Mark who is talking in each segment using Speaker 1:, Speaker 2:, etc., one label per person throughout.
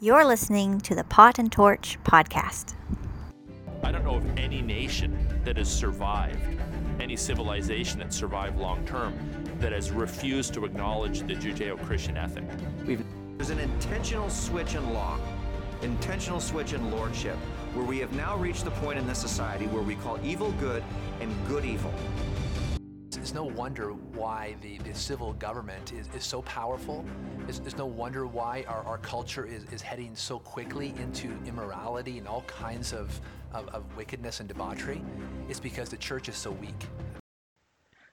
Speaker 1: You're listening to the Pot and Torch podcast.
Speaker 2: I don't know of any nation that has survived, any civilization that survived long term, that has refused to acknowledge the Judeo Christian ethic.
Speaker 3: There's an intentional switch in law, intentional switch in lordship, where we have now reached the point in this society where we call evil good and good evil.
Speaker 4: It's no wonder why the, the civil government is, is so powerful. It's, it's no wonder why our, our culture is, is heading so quickly into immorality and all kinds of, of, of wickedness and debauchery. It's because the church is so weak.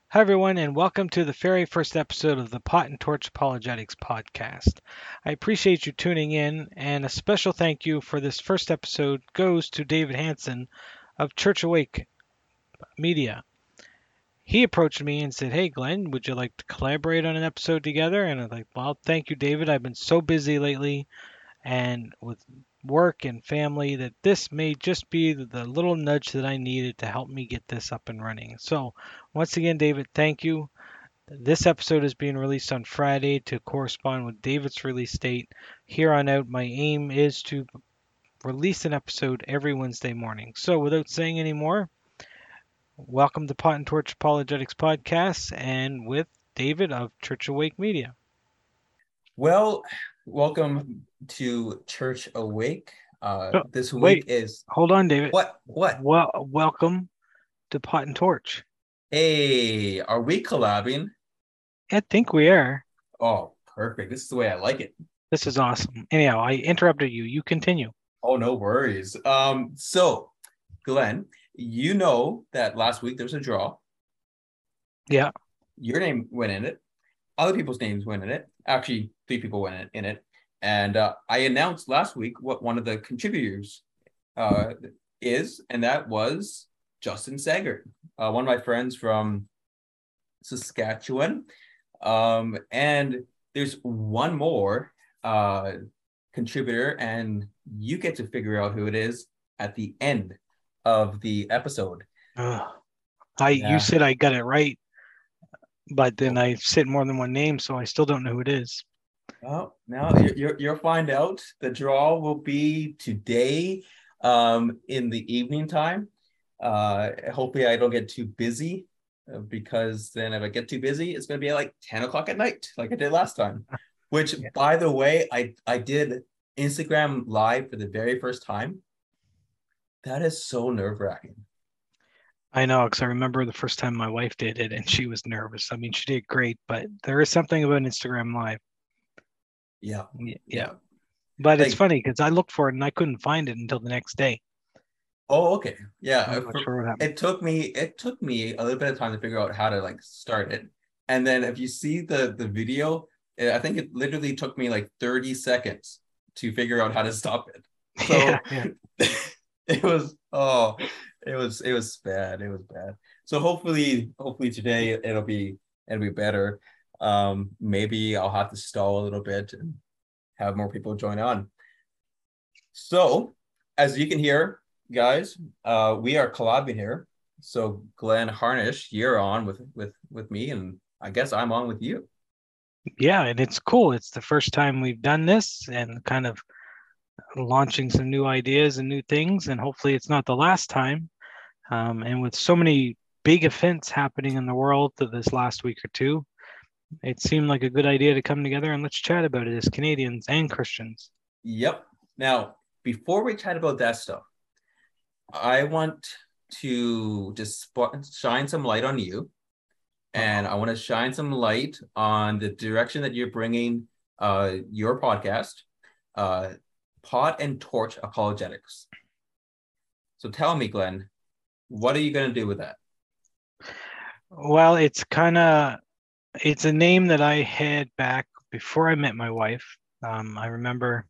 Speaker 5: Hi, everyone, and welcome to the very first episode of the Pot and Torch Apologetics podcast. I appreciate you tuning in, and a special thank you for this first episode goes to David Hanson of Church Awake Media. He approached me and said, Hey, Glen, would you like to collaborate on an episode together? And I'm like, Well, thank you, David. I've been so busy lately and with work and family that this may just be the little nudge that I needed to help me get this up and running. So, once again, David, thank you. This episode is being released on Friday to correspond with David's release date. Here on out, my aim is to release an episode every Wednesday morning. So, without saying any more, welcome to Pot and Torch Apologetics Podcast and with David of Church Awake Media.
Speaker 6: Well, welcome to Church Awake. Uh,
Speaker 5: Oh,
Speaker 6: this week
Speaker 5: wait.
Speaker 6: is
Speaker 5: Hold on, David.
Speaker 6: what? What?
Speaker 5: Well, welcome to Pot and Torch.
Speaker 6: Hey, are we collabing?
Speaker 5: I think we are.
Speaker 6: Oh, perfect. This is the way I like it.
Speaker 5: This is awesome. Anyhow, I interrupted you. You continue.
Speaker 6: Oh, no worries. Um, so, Glen, you know that last week there was a draw.
Speaker 5: Yeah.
Speaker 6: Your name went in it. Other people's names went in it. Actually, three people went in- it. And uh, I announced last week what one of the contributors uh, is, and that was Justin Sager, uh, one of my friends from Saskatchewan. Um, and there's one more uh, contributor, and you get to figure out who it is at the end of the episode.
Speaker 5: Ugh. I
Speaker 6: Yeah.
Speaker 5: you said I got it right, but then I said more than one name, so I still don't know who it is.
Speaker 6: Oh, now you- you're, you'll find out. The draw will be today um, in the evening time. Uh, hopefully, I don't get too busy uh, because then if I get too busy, it's going to be like 10 o'clock at night, like I did last time. Which,
Speaker 5: Yeah.
Speaker 6: by the way, I, I did Instagram live for the very first time. That is so nerve wracking.
Speaker 5: I know because I remember the first time my wife did it, and she was nervous. I mean, she did great, but there is something about Instagram Live.
Speaker 6: Yeah.
Speaker 5: Y- Yeah, but it's funny because I looked for it and I couldn't find it until the next day.
Speaker 6: Oh, okay. Yeah.
Speaker 5: Uh, not
Speaker 6: for-
Speaker 5: sure
Speaker 6: it took me it took me a little bit of time to figure out how to like start it and then if you see the the video i think it literally took me like 30 seconds to figure out how to stop it so
Speaker 5: yeah, yeah.
Speaker 6: it was oh it was it was bad. It was bad. So hopefully hopefully today it'll be it'll be better. Um maybe i'll have to stall a little bit and have more people join on. So as you can hear guys uh we are collabing here. So glen harnish you're on with with with me and i guess i'm on with you.
Speaker 5: Yeah, and it's cool. It's the first time we've done this and kind of launching some new ideas and new things, and hopefully it's not the last time. Um, and with so many big events happening in the world this last week or two, it seemed like a good idea to come together and let's chat about it as Canadians and Christians.
Speaker 6: Yep. Now, before we chat about that stuff, I want to just spot, shine some light on you. And I want to shine some light on the direction that you're bringing uh, your podcast, uh, Pot and Torch Apologetics. So tell me, Glen, what are you going to do with that?
Speaker 5: Well, it's kind of it's a name that I had back before I met my wife. Um, I remember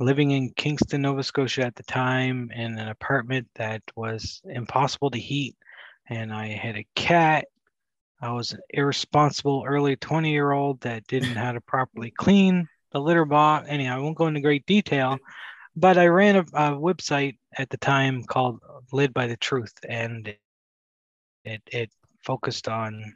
Speaker 5: living in Kingston, Nova Scotia at the time in an apartment that was impossible to heat, and I had a cat. I was an irresponsible early 20 year old that didn't know how to properly clean the litter box. Anyhow, I won't go into great detail, but I ran a, a website at the time called Led by the Truth, and it it focused on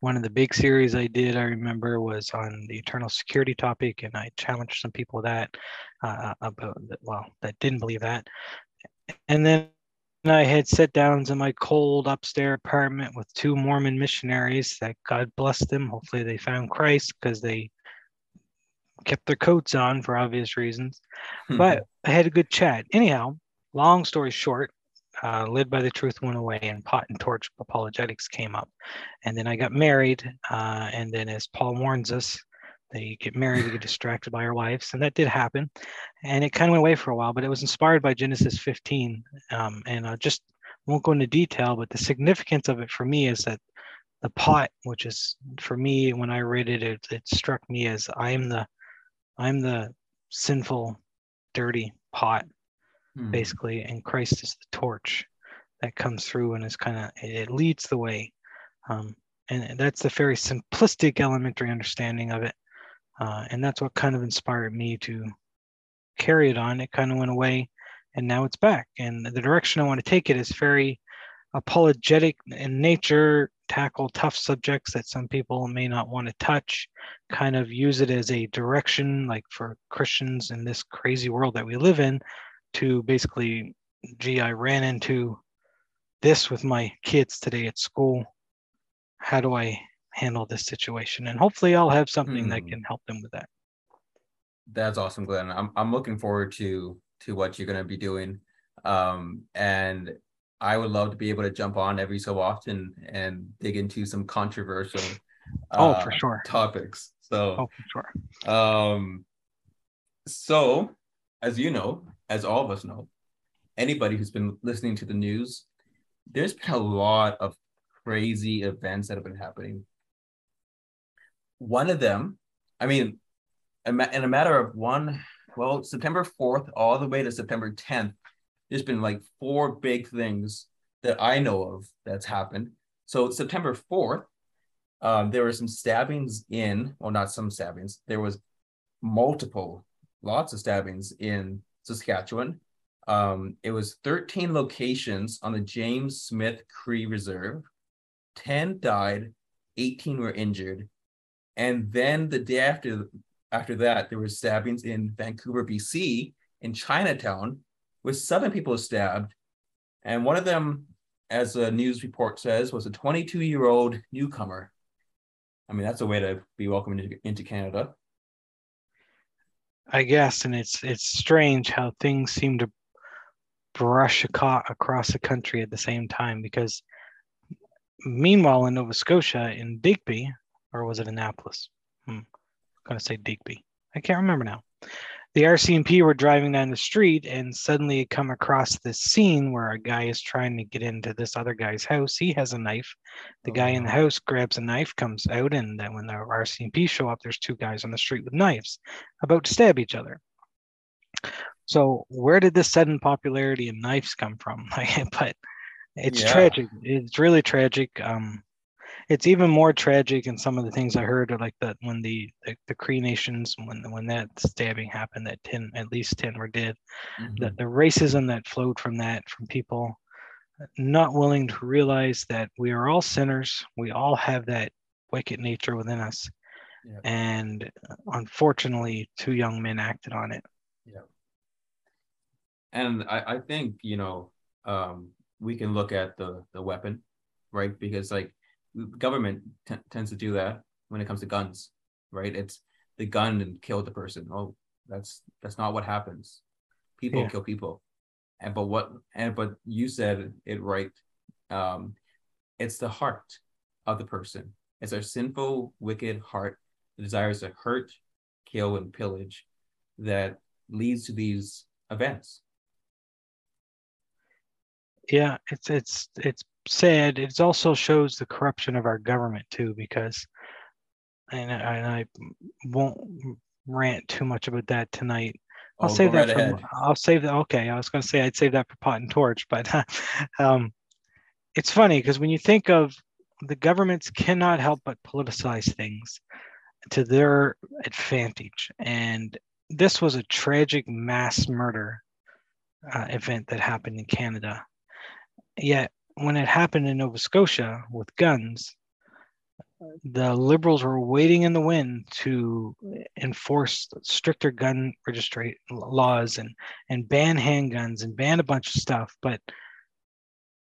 Speaker 5: one of the big series I did, I remember, was on the eternal security topic, and I challenged some people that uh, about well that didn't believe that. And then I had sit downs in my cold upstairs apartment with two Mormon missionaries that God bless them. Hopefully, they found Christ because they kept their coats on for obvious reasons. But I had a good chat. Anyhow, long story short, uh, led by the truth went away and pot and torch apologetics came up and then i got married uh, and then as paul warns us they get married, they get distracted by our wives, and that did happen. And it kind of went away for a while, but it was inspired by Genesis 15. Um, and I just won't go into detail, but the significance of it for me is that the pot, which is for me when I read it, it, it struck me as I'm the I'm the sinful, dirty pot, hmm. basically, and Christ is the torch that comes through and is kind of it leads the way. Um, and that's the very simplistic elementary understanding of it uh, and that's what kind of inspired me to carry it on. It kind of went away and now it's back. And the direction I want to take it is very apologetic in nature, tackle tough subjects that some people may not want to touch, kind of use it as a direction, like for Christians in this crazy world that we live in, to basically, gee, I ran into this with my kids today at school. How do I handle this situation and hopefully i'll have something that hmm. can help them with that
Speaker 6: that's awesome glen i'm, I'm looking forward to to what you're going to be doing um and i would love to be able to jump on every so often and dig into some controversial
Speaker 5: oh uh, for sure.
Speaker 6: topics. So
Speaker 5: oh for
Speaker 6: sure. um so as you know as all of us know anybody who's been listening to the news there's been a lot of crazy events that have been happening. One of them, I mean, in a matter of one, well, September 4th all the way to September 10th, there's been like four big things that I know of that's happened. So September 4th, um, there were some stabbings in, well, not some stabbings, there was multiple, lots of stabbings in Saskatchewan. Um, it was 13 locations on the James Smith Cree Reserve. 10 died, 18 were injured, and then the day after after that, there were stabbings in Vancouver, BC, in Chinatown, with seven people stabbed. And one of them, as a news report says, was a 22 year old newcomer. I mean, that's a way to be welcomed into, into Canada.
Speaker 5: I guess, and it's it's strange how things seem to brush across the country at the same time because meanwhile in Nova Scotia in Digby or was it Annapolis? Hmm. I'm gonna say Digby. I can't remember now. The RCMP were driving down the street and suddenly come across this scene where a guy is trying to get into this other guy's house. He has a knife. The oh, guy in the house grabs a knife, comes out, and then when the RCMP show up, there's two guys on the street with knives about to stab each other. So where did this sudden popularity in knives come from? but it's yeah. tragic. It's really tragic. Um, it's even more tragic in some of the things I heard, are like that when the, the, the Cree Nations, when when that stabbing happened, that ten at least ten were dead. Mm-hmm. That the racism that flowed from that, from people not willing to realize that we are all sinners. We all have that wicked nature within us, yeah. and unfortunately, two young men acted on it.
Speaker 6: Yeah, and I I think you know um, we can look at the the weapon, right? Because like government t- tends to do that when it comes to guns, right? It's the gun and kill the person. Oh, that's that's not what happens. People yeah. kill people, and but what and but you said it right. Um, it's the heart of the person. It's our sinful, wicked heart that desires to hurt, kill, and pillage that leads to these events.
Speaker 5: Yeah, it's it's it's sad, it also shows the corruption of our government too, because, and I, and I won't rant too much about that tonight. I'll oh, save that right for. I'll save that. Okay, I was going to say I'd save that for pot and torch, but um, it's funny because when you think of the governments cannot help but politicize things to their advantage, and this was a tragic mass murder uh, event that happened in Canada. Yet when it happened in Nova Scotia with guns, the liberals were waiting in the wind to enforce stricter gun registry laws and and ban handguns and ban a bunch of stuff. But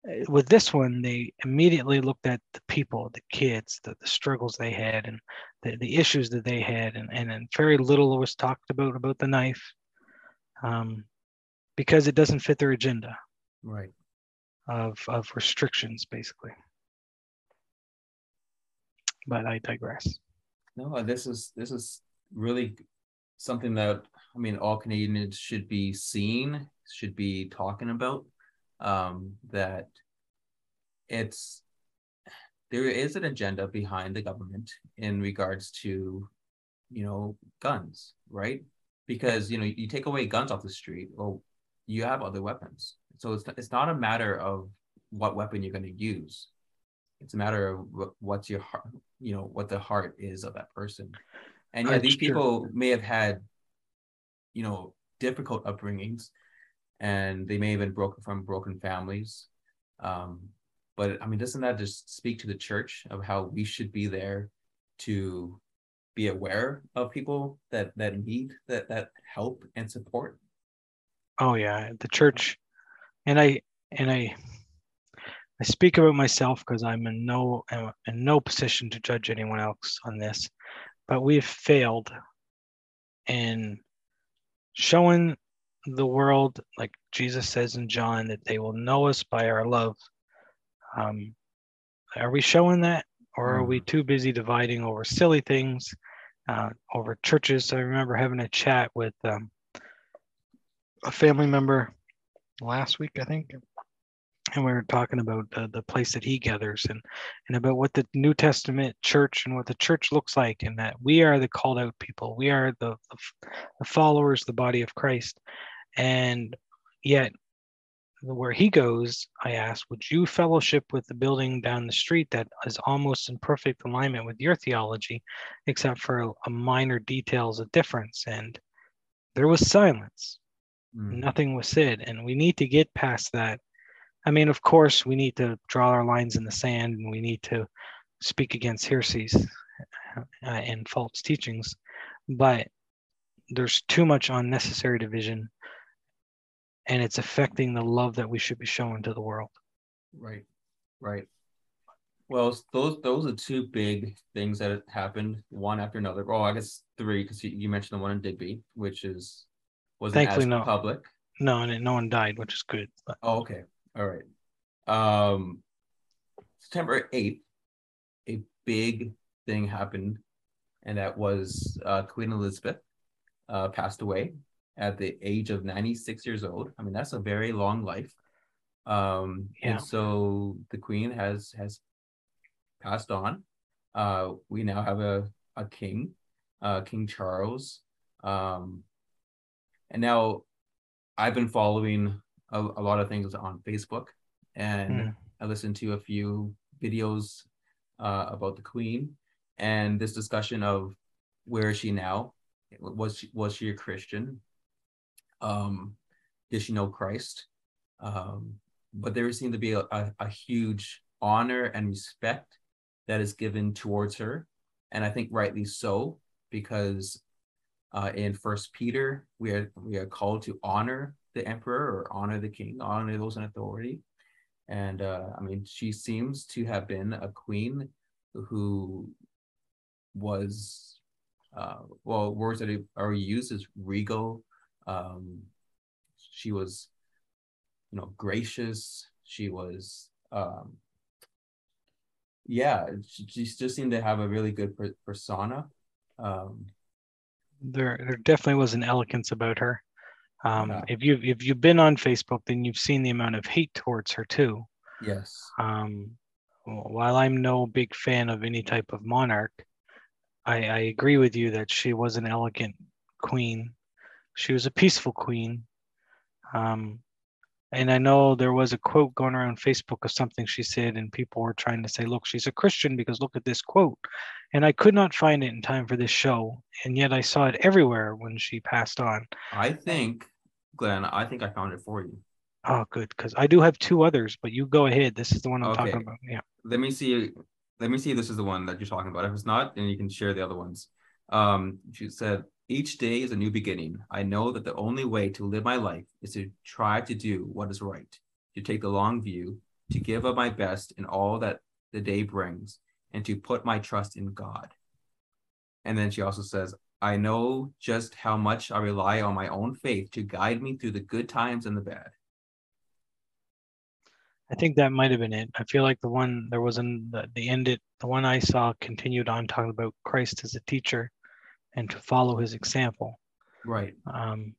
Speaker 5: uh, with this one they immediately looked at the people the kids the, the struggles they had and the, the issues that they had. And, and, and very little was talked about about the knife um, because it doesn't fit their agenda.
Speaker 6: Right.
Speaker 5: Of, of restrictions basically but i digress
Speaker 6: No, uh, this is this is really something that I mean all Canadians should be seeing, should be talking about. Um, that it's there is an agenda behind the government in regards to, you know, guns, right? Because you know you take away guns off the street, well, you have other weapons. So it's it's not a matter of what weapon you're going to use. It's a matter of what, what's your heart, you know, what the heart is of that person. And yeah,
Speaker 5: That's
Speaker 6: these
Speaker 5: true.
Speaker 6: people may have had, you know, difficult upbringings, and they may have been broken from broken families. Um, but I mean, doesn't that just speak to the church of how we should be there to be aware of people that that need that that help and support?
Speaker 5: Oh yeah, the church, and I and I I speak about myself because I'm in no am in no position to judge anyone else on this, but we've failed in showing the world, like Jesus says in John, that they will know us by our love. Um, are we showing that, or are we too busy dividing over silly things, uh, over churches? I remember having a chat with um, a family member last week, I think, and we were talking about the, the place that he gathers and and about what the New Testament church and what the church looks like, and that we are the called out people, we are the the, followers, the body of Christ, and yet where he goes, I asked, would you fellowship with the building down the street that is almost in perfect alignment with your theology, except for a minor details of difference? And there was silence
Speaker 6: Mm.
Speaker 5: nothing was said and we need to get past that i mean of course we need to draw our lines in the sand and we need to speak against heresies uh, and false teachings but there's too much unnecessary division and it's affecting the love that we should be showing to the world
Speaker 6: Right, right. Well, those those are two big things that happened one after another. Oh, I guess three because you, you mentioned the one in Digby, which is wasn't
Speaker 5: Thankfully,
Speaker 6: as
Speaker 5: no.
Speaker 6: public.
Speaker 5: no and no one died which is good but
Speaker 6: Oh, okay, all right. Um, September eighth, a big thing happened, and that was uh, Queen Elizabeth uh, passed away at the age of ninety six years old. I mean, that's a very long life. Um,
Speaker 5: Yeah.
Speaker 6: and so the Queen has has passed on. Uh, we now have a a king, uh, King Charles. Um, and now I've been following a, a lot of things on Facebook, and
Speaker 5: Mm.
Speaker 6: I listened to a few videos uh, about the Queen and this discussion of where is she now? Was she was she a Christian? Um, did she know Christ? Um, but there seemed to be a, a, a huge honor and respect that is given towards her, and I think rightly so because uh, in First Peter we are we are called to honor the emperor or honor the king, honor those in authority, and uh, I mean she seems to have been a queen who was uh, well words that are used as regal. Um, she was, you know, gracious. She was, um, yeah, she, she just seemed to have a really good per- persona. Um,
Speaker 5: there there definitely was an elegance about her um,
Speaker 6: Yeah.
Speaker 5: if you if you've been on facebook then you've seen the amount of hate towards her too
Speaker 6: yes,
Speaker 5: Um, while I'm no big fan of any type of monarch, I, I agree with you that she was an elegant queen. She was a peaceful queen. Um, and I know there was a quote going around Facebook of something she said, and people were trying to say, look, she's a Christian because look at this quote. And I could not find it in time for this show. And yet I saw it everywhere when she passed on.
Speaker 6: I think, Glen, I think I found it for you.
Speaker 5: Oh, good. Because I do have two others, but you go ahead. This is the one I'm
Speaker 6: Okay.
Speaker 5: talking about. Yeah.
Speaker 6: Let me see let me see if this is the one that you're talking about. If it's not, then you can share the other ones. Um, she said, each day is a new beginning. I know that the only way to live my life is to try to do what is right, to take the long view, to give of my best in all that the day brings, and to put my trust in God. And then she also says, I know just how much I rely on my own faith to guide me through the good times and the bad.
Speaker 5: I think that might have been it. I feel like the one there was in the, the end it the one I saw continued on talking about Christ as a teacher and to follow his example.
Speaker 6: Right.
Speaker 5: Um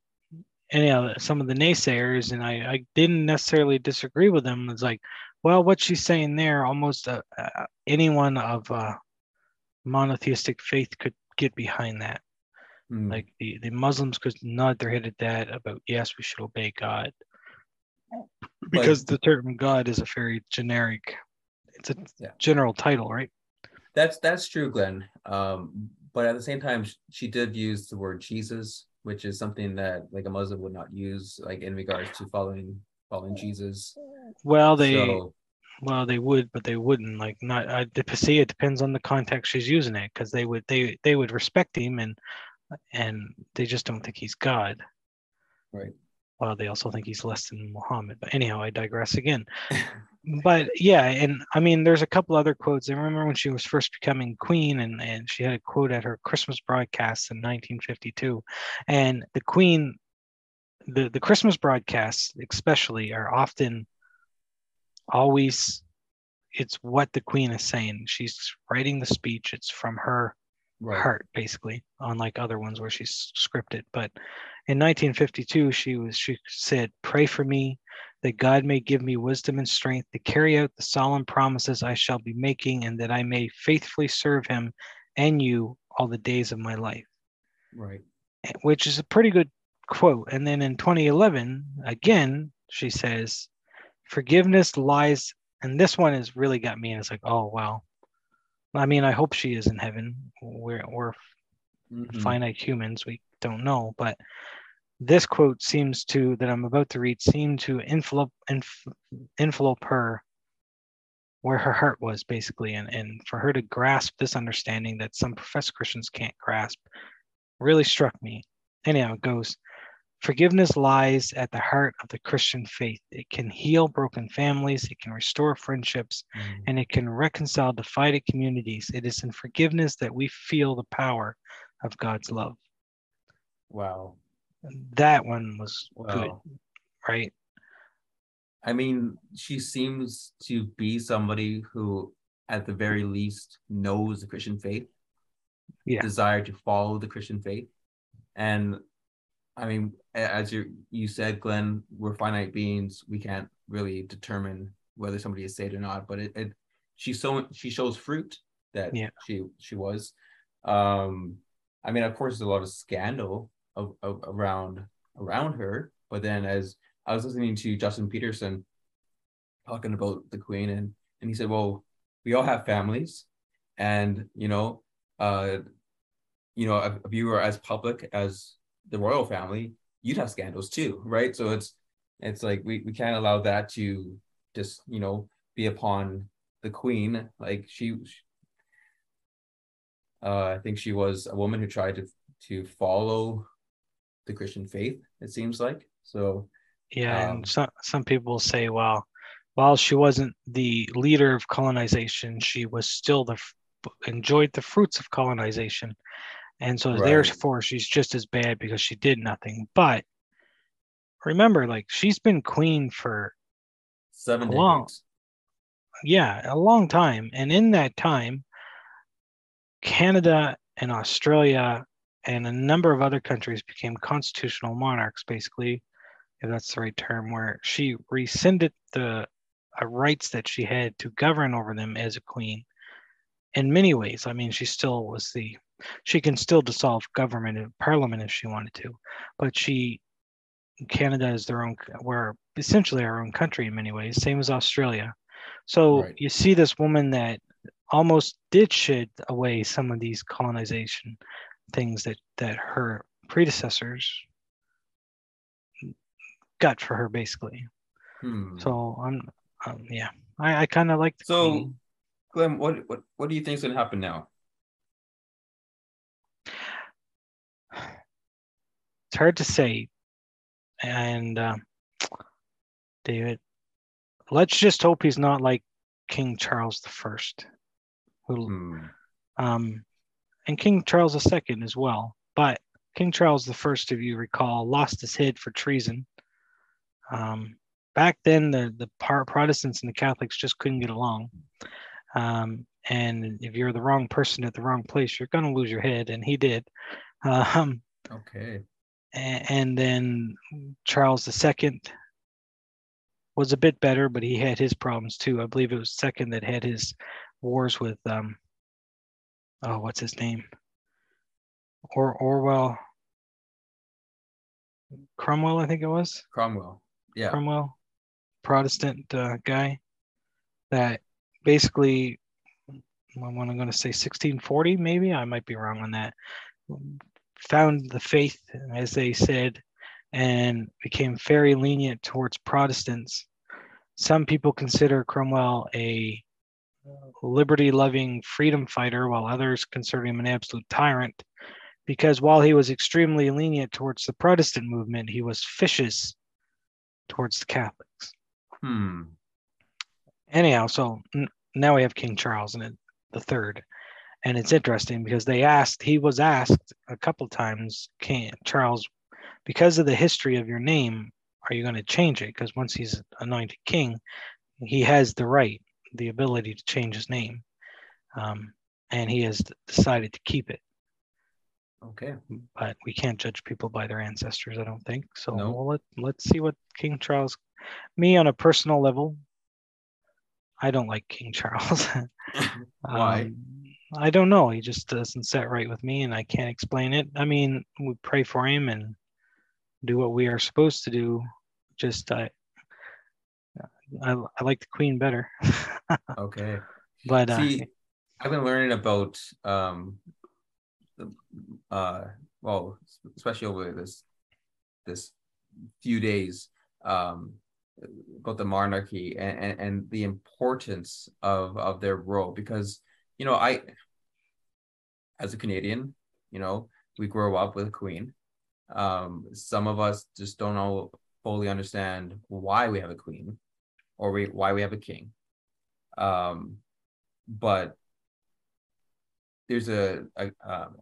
Speaker 5: and yeah, some of the naysayers, and I, I didn't necessarily disagree with them. It's like, well, what she's saying there, almost uh, uh, anyone of uh, monotheistic faith could get behind that.
Speaker 6: Hmm.
Speaker 5: Like the, the Muslims could nod their head at that about yes, we should obey God. Because the term God is a very generic, it's a
Speaker 6: Yeah.
Speaker 5: general title, right?
Speaker 6: That's that's true, Glen. Um, but at the same time, she did use the word Jesus, which is something that like a Muslim would not use, like in regards to following following Jesus.
Speaker 5: Well, they
Speaker 6: so,
Speaker 5: well they would, but they wouldn't. Like not. I see. It depends on the context she's using it, because they would they they would respect him and and they just don't think he's God.
Speaker 6: Right.
Speaker 5: Well, they also think he's less than Muhammad. But anyhow, I digress again. but yeah, and I mean, there's a couple other quotes. I remember when she was first becoming queen, and, and she had a quote at her Christmas broadcast in 1952. And the queen, the, the Christmas broadcasts, especially, are often always, it's what the queen is saying. She's writing the speech, it's from her
Speaker 6: right.
Speaker 5: heart basically unlike other ones where she's scripted but in 1952 she was she said pray for me that god may give me wisdom and strength to carry out the solemn promises i shall be making and that i may faithfully serve him and you all the days of my life
Speaker 6: Right.
Speaker 5: which is a pretty good quote and then in 2011 again she says forgiveness lies and this one has really got me and it's like oh wow I mean, I hope she is in heaven. We're we're
Speaker 6: Mhm.
Speaker 5: finite humans. We don't know, but this quote seems to that I'm about to read seem to envelope enf, envelope her where her heart was basically, and and for her to grasp this understanding that some professed Christians can't grasp, really struck me. Anyhow, it goes. Forgiveness lies at the heart of the Christian faith. It can heal broken families, it can restore friendships,
Speaker 6: Mhm.
Speaker 5: and it can reconcile divided communities. It is in forgiveness that we feel the power of God's love.
Speaker 6: Wow.
Speaker 5: That one was good, right?
Speaker 6: I mean, she seems to be somebody who, at the very least, knows the Christian faith,
Speaker 5: Yeah.
Speaker 6: desire to follow the Christian faith, and I mean, as you you said, Glen, we're finite beings. We can't really determine whether somebody is saved or not. But it, it she so she shows fruit that
Speaker 5: Yeah.
Speaker 6: she she was. Um, I mean, of course, there's a lot of scandal of, of around around her. But then, as I was listening to Justin Peterson talking about the Queen, and and he said, "Well, we all have families, and you know, uh, you know, if, you were as public as the royal family, you'd have scandals too, right? So it's it's like we we can't allow that to just you know be upon the Queen. Like she, uh, I think she was a woman who tried to to follow the Christian faith. It seems like so.
Speaker 5: Yeah,
Speaker 6: Um,
Speaker 5: and some some people say, well, while she wasn't the leader of colonization, she was still the enjoyed the fruits of colonization, and so
Speaker 6: Right.
Speaker 5: therefore she's just as bad because she did nothing. But remember, like she's been queen for
Speaker 6: Seven
Speaker 5: Wow.
Speaker 6: decades.
Speaker 5: yeah a long time, and in that time, Canada and Australia and a number of other countries became constitutional monarchs, basically, if that's the right term, where she rescinded the uh, rights that she had to govern over them as a queen. In many ways, I mean, she still was the, she can still dissolve government and parliament if she wanted to, but she, Canada is their own, we're essentially our own country in many ways, same as Australia. So
Speaker 6: Right.
Speaker 5: you see this woman that almost did shed away some of these colonization things that that her predecessors got for her basically
Speaker 6: Hmm.
Speaker 5: so i'm um, yeah i, I kind of like
Speaker 6: So,
Speaker 5: queen.
Speaker 6: Glen, what what what do you think is going to happen now?
Speaker 5: It's hard to say. And uh, David, let's just hope he's not like King Charles the First, who,
Speaker 6: Hmm.
Speaker 5: um, and King Charles II as well. But King Charles I, if you recall, lost his head for treason. Um, back then, the the Protestants and the Catholics just couldn't get along. Um, and if you're the wrong person at the wrong place, you're going to lose your head, and he did. Um,
Speaker 6: Okay.
Speaker 5: a- and then Charles II was a bit better, but he had his problems too. I believe it was second that had his wars with um oh what's his name? Or Orwell Cromwell, I think it was.
Speaker 6: Cromwell. Yeah.
Speaker 5: Cromwell, Protestant uh, guy that basically when I'm going to say 1640, maybe I might be wrong on that. Found the faith, as they said, and became very lenient towards Protestants. Some people consider Cromwell a liberty loving freedom fighter, while others consider him an absolute tyrant. Because while he was extremely lenient towards the Protestant movement, he was vicious towards the Catholics.
Speaker 6: Hmm.
Speaker 5: Anyhow, so n- now we have King Charles and the third, and it's interesting because they asked he was asked a couple times, King Charles, because of the history of your name, are you going to change it? Because once he's anointed king, he has the right, the ability to change his name, um, and he has decided to keep it.
Speaker 6: Okay.
Speaker 5: But we can't judge people by their ancestors, I don't think. So
Speaker 6: No.
Speaker 5: we'll let let's see what King Charles. Me on a personal level, I don't like King Charles.
Speaker 6: Why?
Speaker 5: Um, I don't know. He just doesn't set right with me, and I can't explain it. I mean, we pray for him and do what we are supposed to do. Just I, I, I like the Queen better,
Speaker 6: Okay.
Speaker 5: but uh,
Speaker 6: I've been learning about um, uh, well, especially over this this few days, um, about the monarchy and, and, and the importance of of their role because you know I, as a Canadian, you know, we grow up with a queen. Um, some of us just don't know fully understand why we have a queen, or we why we have a king. Um, but there's a, a, um,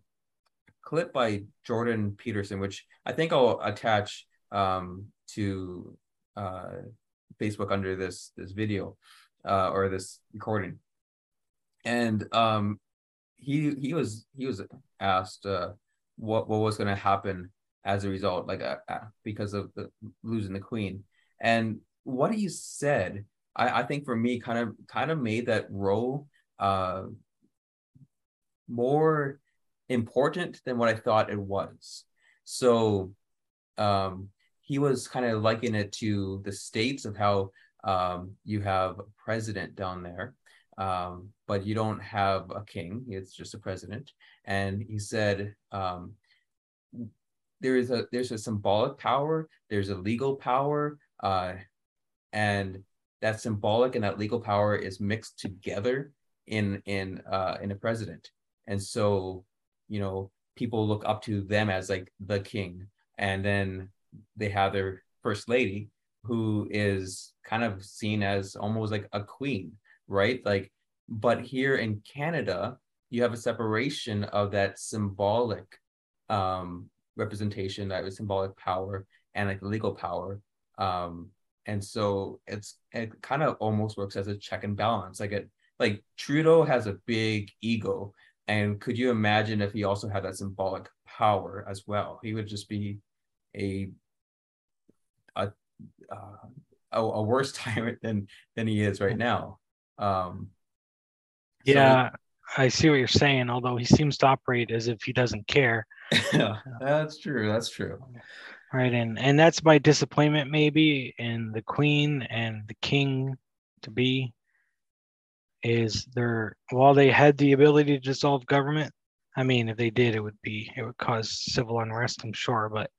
Speaker 6: clip by Jordan Peterson, which I think I'll attach um, to uh, Facebook under this this video uh, or this recording. And um, he he was he was asked uh, what what was going to happen as a result, like uh, uh, because of the losing the queen, and what he said, I, I think for me, kind of kind of made that role uh, more important than what I thought it was. So um, he was kind of liking it to the states of how um, you have a president down there, um, but you don't have a king. It's just a president. And he said um, there is a there's a symbolic power, there's a legal power, uh, and that symbolic and that legal power is mixed together in in uh, in a president. And so you know people look up to them as like the king and then they have their first lady who is kind of seen as almost like a queen right like but here in canada you have a separation of that symbolic um representation that symbolic power and like legal power um and so it's it kind of almost works as a check and balance like it like trudeau has a big ego and could you imagine if he also had that symbolic power as well? He would just be a a uh, a, a worse tyrant than than he is right now. Um, so-
Speaker 5: yeah, I see what you're saying. Although he seems to operate as if he doesn't care,
Speaker 6: yeah, that's true. That's true.
Speaker 5: Right? And and that's my disappointment maybe in the Queen and the King to be is they're while they had the ability to dissolve government i mean if they did it would be it would cause civil unrest i'm sure but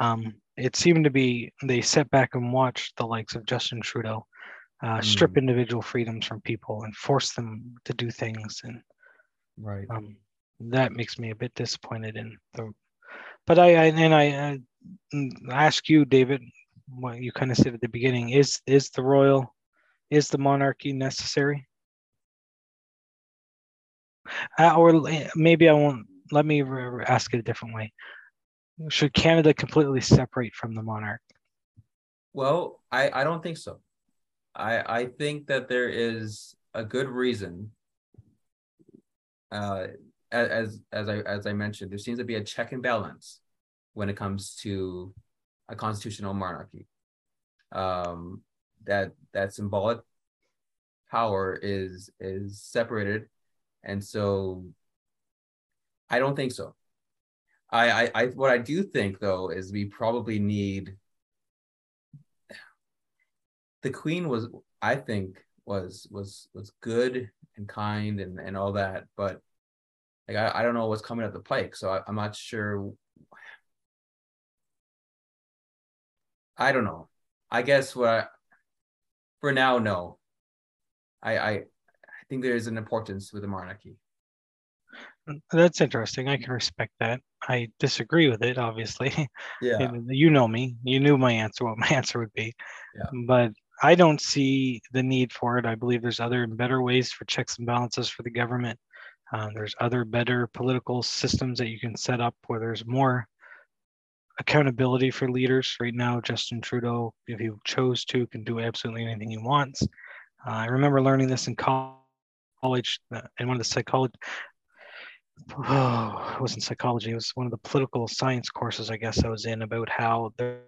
Speaker 5: um it seemed to be they sat back and watched the likes of justin trudeau uh, strip
Speaker 6: Mm.
Speaker 5: individual freedoms from people and force them to do things and
Speaker 6: Right.
Speaker 5: um, that makes me a bit disappointed in the but i, I and i uh, mm, ask you david what you kind of said at the beginning is is the royal is the monarchy necessary uh, or maybe i won't let me re- ask it a different way should canada completely separate from the monarch
Speaker 6: Well, I, I don't think so. I I think that there is a good reason. Uh, as as I as I mentioned, there seems to be a check and balance when it comes to a constitutional monarchy. Um, that that symbolic power is is separated, and so I don't think so. I I, I what I do think though is we probably need the queen was i think was was was good and kind and and all that but like i, I don't know what's coming up the pike so I, i'm not sure. I don't know. I guess what I, for now no. I i i think there is an importance with the monarchy.
Speaker 5: That's interesting. I can respect that. I disagree with it obviously.
Speaker 6: Yeah.
Speaker 5: You know me. You knew my answer what my answer would be.
Speaker 6: Yeah.
Speaker 5: but i don't see the need for it. I believe there's other and better ways for checks and balances for the government uh, there's other better political systems that you can set up where there's more accountability for leaders right now justin trudeau if he chose to can do absolutely anything he wants uh, i remember learning this in college uh, in one of the psychology oh, it wasn't psychology. It was one of the political science courses I guess I was in about how there,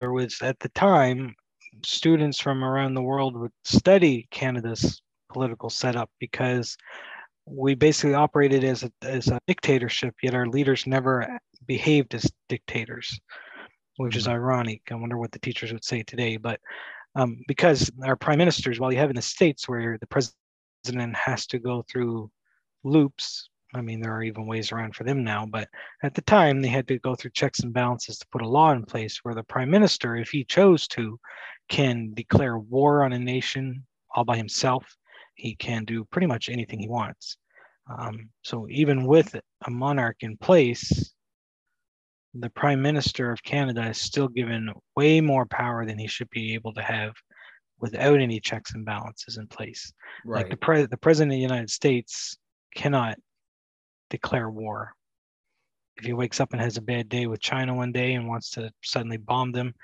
Speaker 5: there was at the time students from around the world would study Canada's political setup because we basically operated as a, as a dictatorship, yet our leaders never behaved as dictators, which is ironic. I wonder what the teachers would say today. But um, because our prime ministers, while you have in the States where the president has to go through loops I mean, there are even ways around for them now, but at the time they had to go through checks and balances to put a law in place where the prime minister, if he chose to, can declare war on a nation all by himself. He can do pretty much anything he wants. Um, so even with a monarch in place, the prime minister of Canada is still given way more power than he should be able to have without any checks and balances in place.
Speaker 6: right
Speaker 5: Like the pre- the president of the United States cannot declare war. If he wakes up and has a bad day with China one day and wants to suddenly bomb them,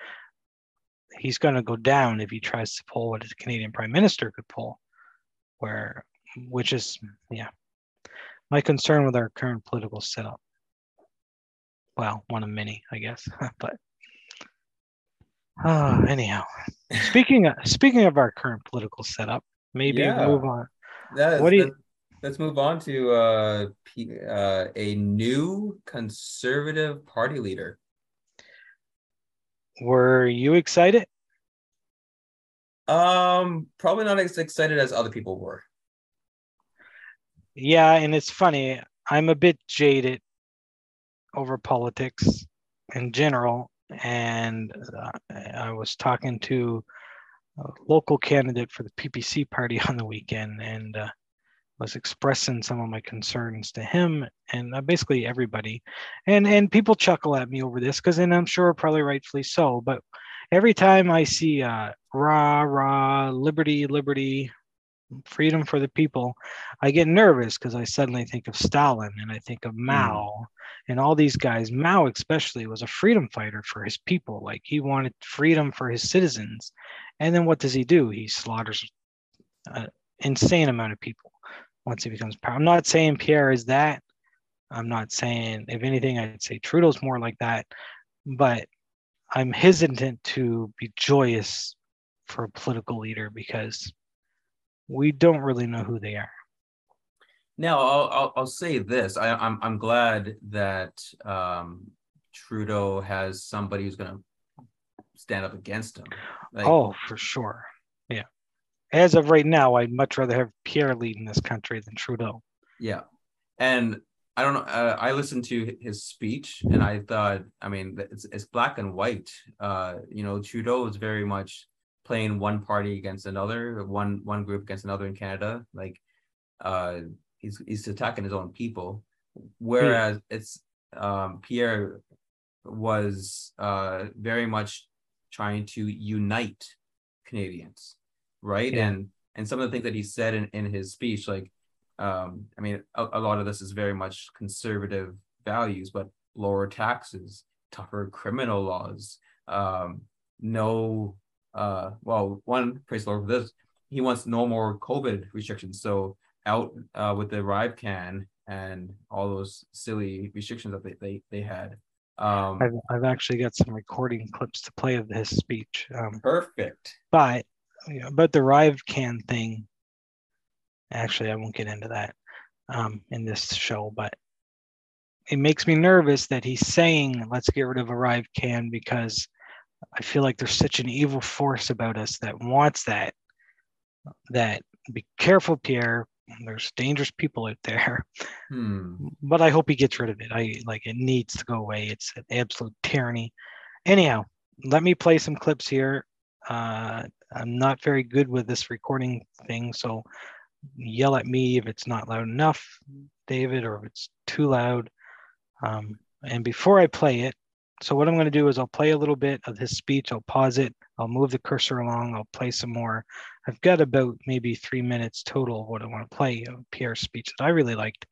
Speaker 5: he's going to go down if he tries to pull what a Canadian prime minister could pull, where, which is, yeah, my concern with our current political setup. Well, one of many, I guess, but uh, anyhow, speaking of, speaking of our current political setup, maybe
Speaker 6: Yeah.
Speaker 5: move on. What do you-
Speaker 6: let- Let's move on to uh, P- uh, a new conservative party leader.
Speaker 5: Were you excited?
Speaker 6: Um, probably not as excited as other people were.
Speaker 5: Yeah, and it's funny. I'm a bit jaded over politics in general, and uh, I was talking to a local candidate for the PPC party on the weekend, and uh, was expressing some of my concerns to him and uh, basically everybody, and and people chuckle at me over this because, and I'm sure probably rightfully so. But every time I see uh, rah rah liberty liberty freedom for the people I get nervous because I suddenly think of Stalin and I think of hmm. Mao and all these guys. Mao, especially, was a freedom fighter for his people. Like he wanted freedom for his citizens. And then what does he do? He slaughters an insane amount of people once he becomes power. I'm not saying Pierre is that. I'm not saying, if anything, I'd say Trudeau's more like that. But I'm hesitant to be joyous for a political leader because we don't really know who they are.
Speaker 6: Now, I'll I'll, I'll say this. I, I'm I'm glad that um, Trudeau has somebody who's going to stand up against him. Like,
Speaker 5: oh, for sure. Yeah. As of right now, I'd much rather have Pierre leading this country than Trudeau.
Speaker 6: Yeah, and I don't know. Uh, I listened to his speech, and I thought, I mean, it's it's black and white. Uh, you know, Trudeau is very much playing one party against another, one one group against another in Canada. Like, uh, he's he's attacking his own people, whereas it's um, Pierre was uh, very much trying to unite Canadians, right?
Speaker 5: Yeah.
Speaker 6: And and some of the things that he said in, in his speech, like, um, I mean, a, a lot of this is very much conservative values, but lower taxes, tougher criminal laws, um, no, uh, well, one praise the Lord for this, he wants no more COVID restrictions. So out uh, with the ArriveCAN and all those silly restrictions that they they, they had. Um,
Speaker 5: I've, I've actually got some recording clips to play of his speech. Um,
Speaker 6: perfect.
Speaker 5: but you know, but the Rive can thing. Actually, I won't get into that um, in this show, but it makes me nervous that he's saying let's get rid of Arrive can because I feel like there's such an evil force about us that wants that. That be careful, Pierre. There's dangerous people out there.
Speaker 6: Hmm.
Speaker 5: but I hope he gets rid of it. I like it needs to go away. It's an absolute tyranny. Anyhow, let me play some clips here. Uh, I'm not very good with this recording thing, so yell at me if it's not loud enough, David, or if it's too loud. Um, and before I play it, so what I'm going to do is I'll play a little bit of his speech. I'll pause it. I'll move the cursor along. I'll play some more. I've got about maybe three minutes total of what I want to play of Pierre's speech that I really liked.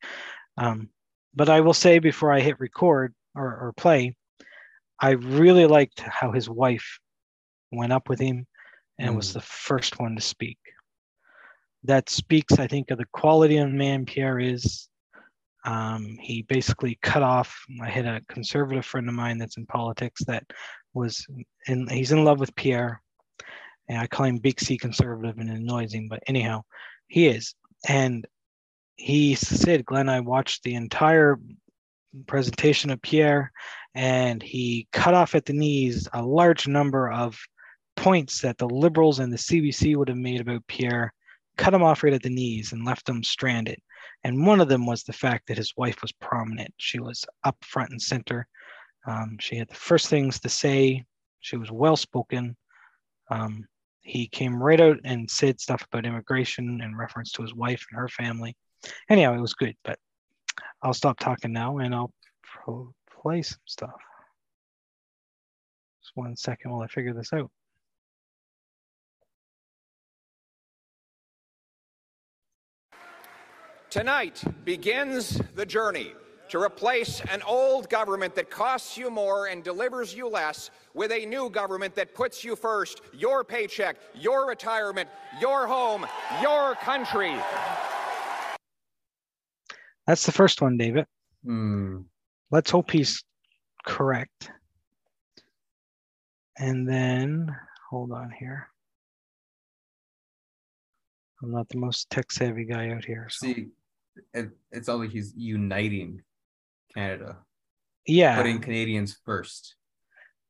Speaker 5: Um, but I will say before I hit record or, or play, I really liked how his wife went up with him and was
Speaker 6: Mm.
Speaker 5: the first one to speak. That speaks, I think, of the quality of man Pierre is. Um, he basically cut off. I had a conservative friend of mine that's in politics that was, in, he's in love with Pierre, and I call him Big C conservative and it annoys him, but anyhow, he is. And he said, Glen, I watched the entire presentation of Pierre, and he cut off at the knees a large number of points that the liberals and the CBC would have made about Pierre, cut him off right at the knees and left him stranded. And one of them was the fact that his wife was prominent. She was up front and center. Um, she had the first things to say. She was well spoken. Um, he came right out and said stuff about immigration in reference to his wife and her family. Anyhow, it was good, but I'll stop talking now and I'll play some stuff. Just one second while I figure this out.
Speaker 7: Tonight begins the journey to replace an old government that costs you more and delivers you less with a new government that puts you first, your paycheck, your retirement, your home, your country.
Speaker 5: That's the first one, David.
Speaker 6: Hmm.
Speaker 5: Let's hope he's correct. And then, hold on here. I'm not the most tech savvy guy out here. So.
Speaker 6: See, it, it's all like he's uniting Canada,
Speaker 5: yeah.
Speaker 6: putting Canadians first.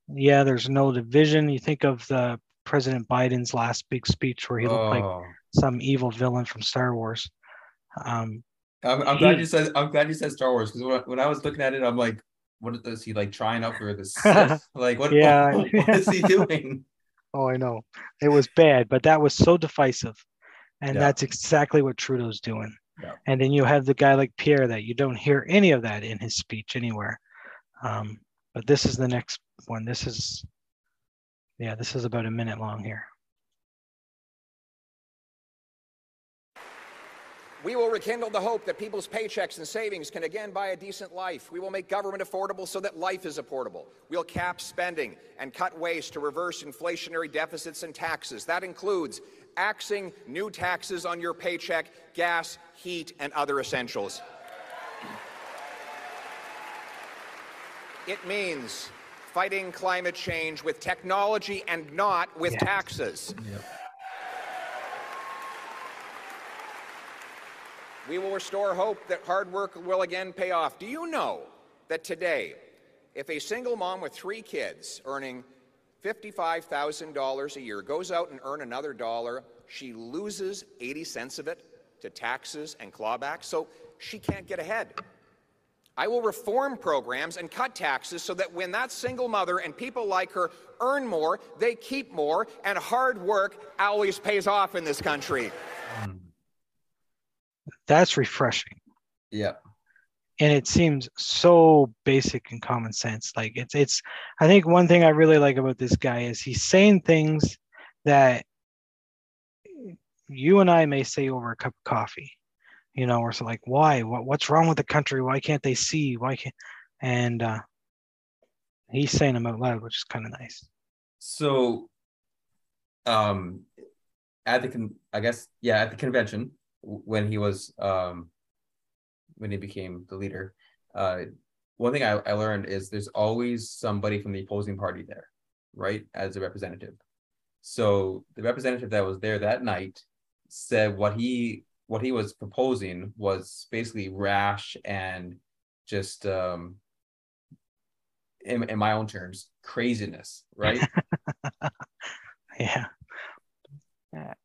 Speaker 5: Yeah, there's no division. You think of the President Biden's last big speech where he looked like
Speaker 6: Oh.
Speaker 5: some evil villain from Star Wars. Um,
Speaker 6: I'm, I'm glad you said I'm glad you said Star Wars because when, when I was looking at it, I'm like, what is he like trying out for this? Like what,
Speaker 5: Yeah.
Speaker 6: what is he doing?
Speaker 5: oh, I know it was bad, but that was so divisive, and
Speaker 6: Yeah.
Speaker 5: that's exactly what Trudeau's doing.
Speaker 6: Yeah.
Speaker 5: And then you have the guy like Pierre that you don't hear any of that in his speech anywhere. Um, but this is the next one. This is, yeah, this is about a minute long here.
Speaker 7: We will rekindle the hope that people's paychecks and savings can again buy a decent life. We will make government affordable so that life is affordable. We'll cap spending and cut waste to reverse inflationary deficits and taxes. That includes axing new taxes on your paycheck, gas, heat, and other essentials. It means fighting climate change with technology and not with
Speaker 5: Yes.
Speaker 7: taxes. We will restore hope that hard work will again pay off. Do you know that today, if a single mom with three kids earning $55,000 a year goes out and earn another dollar, she loses 80 cents of it to taxes and clawbacks, so she can't get ahead. I will reform programs and cut taxes so that when that single mother and people like her earn more, they keep more, and hard work always pays off in this country. Hmm.
Speaker 5: That's refreshing.
Speaker 6: Yeah.
Speaker 5: And it seems so basic and common sense like it's it's i think one thing i really like about this guy is he's saying things that you and i may say over a cup of coffee you know we're so like why? What, what's wrong with the country? Why can't they see? Why can't and uh he's saying them out loud which is kind of nice.
Speaker 6: So, um, at the con- I guess yeah, at the convention when he was um, when he became the leader, uh, one thing I, I learned is there's always somebody from the opposing party there, right, as a representative. So the representative that was there that night said what he what he was proposing was basically rash and just um in, in my own terms craziness right?
Speaker 5: Yeah.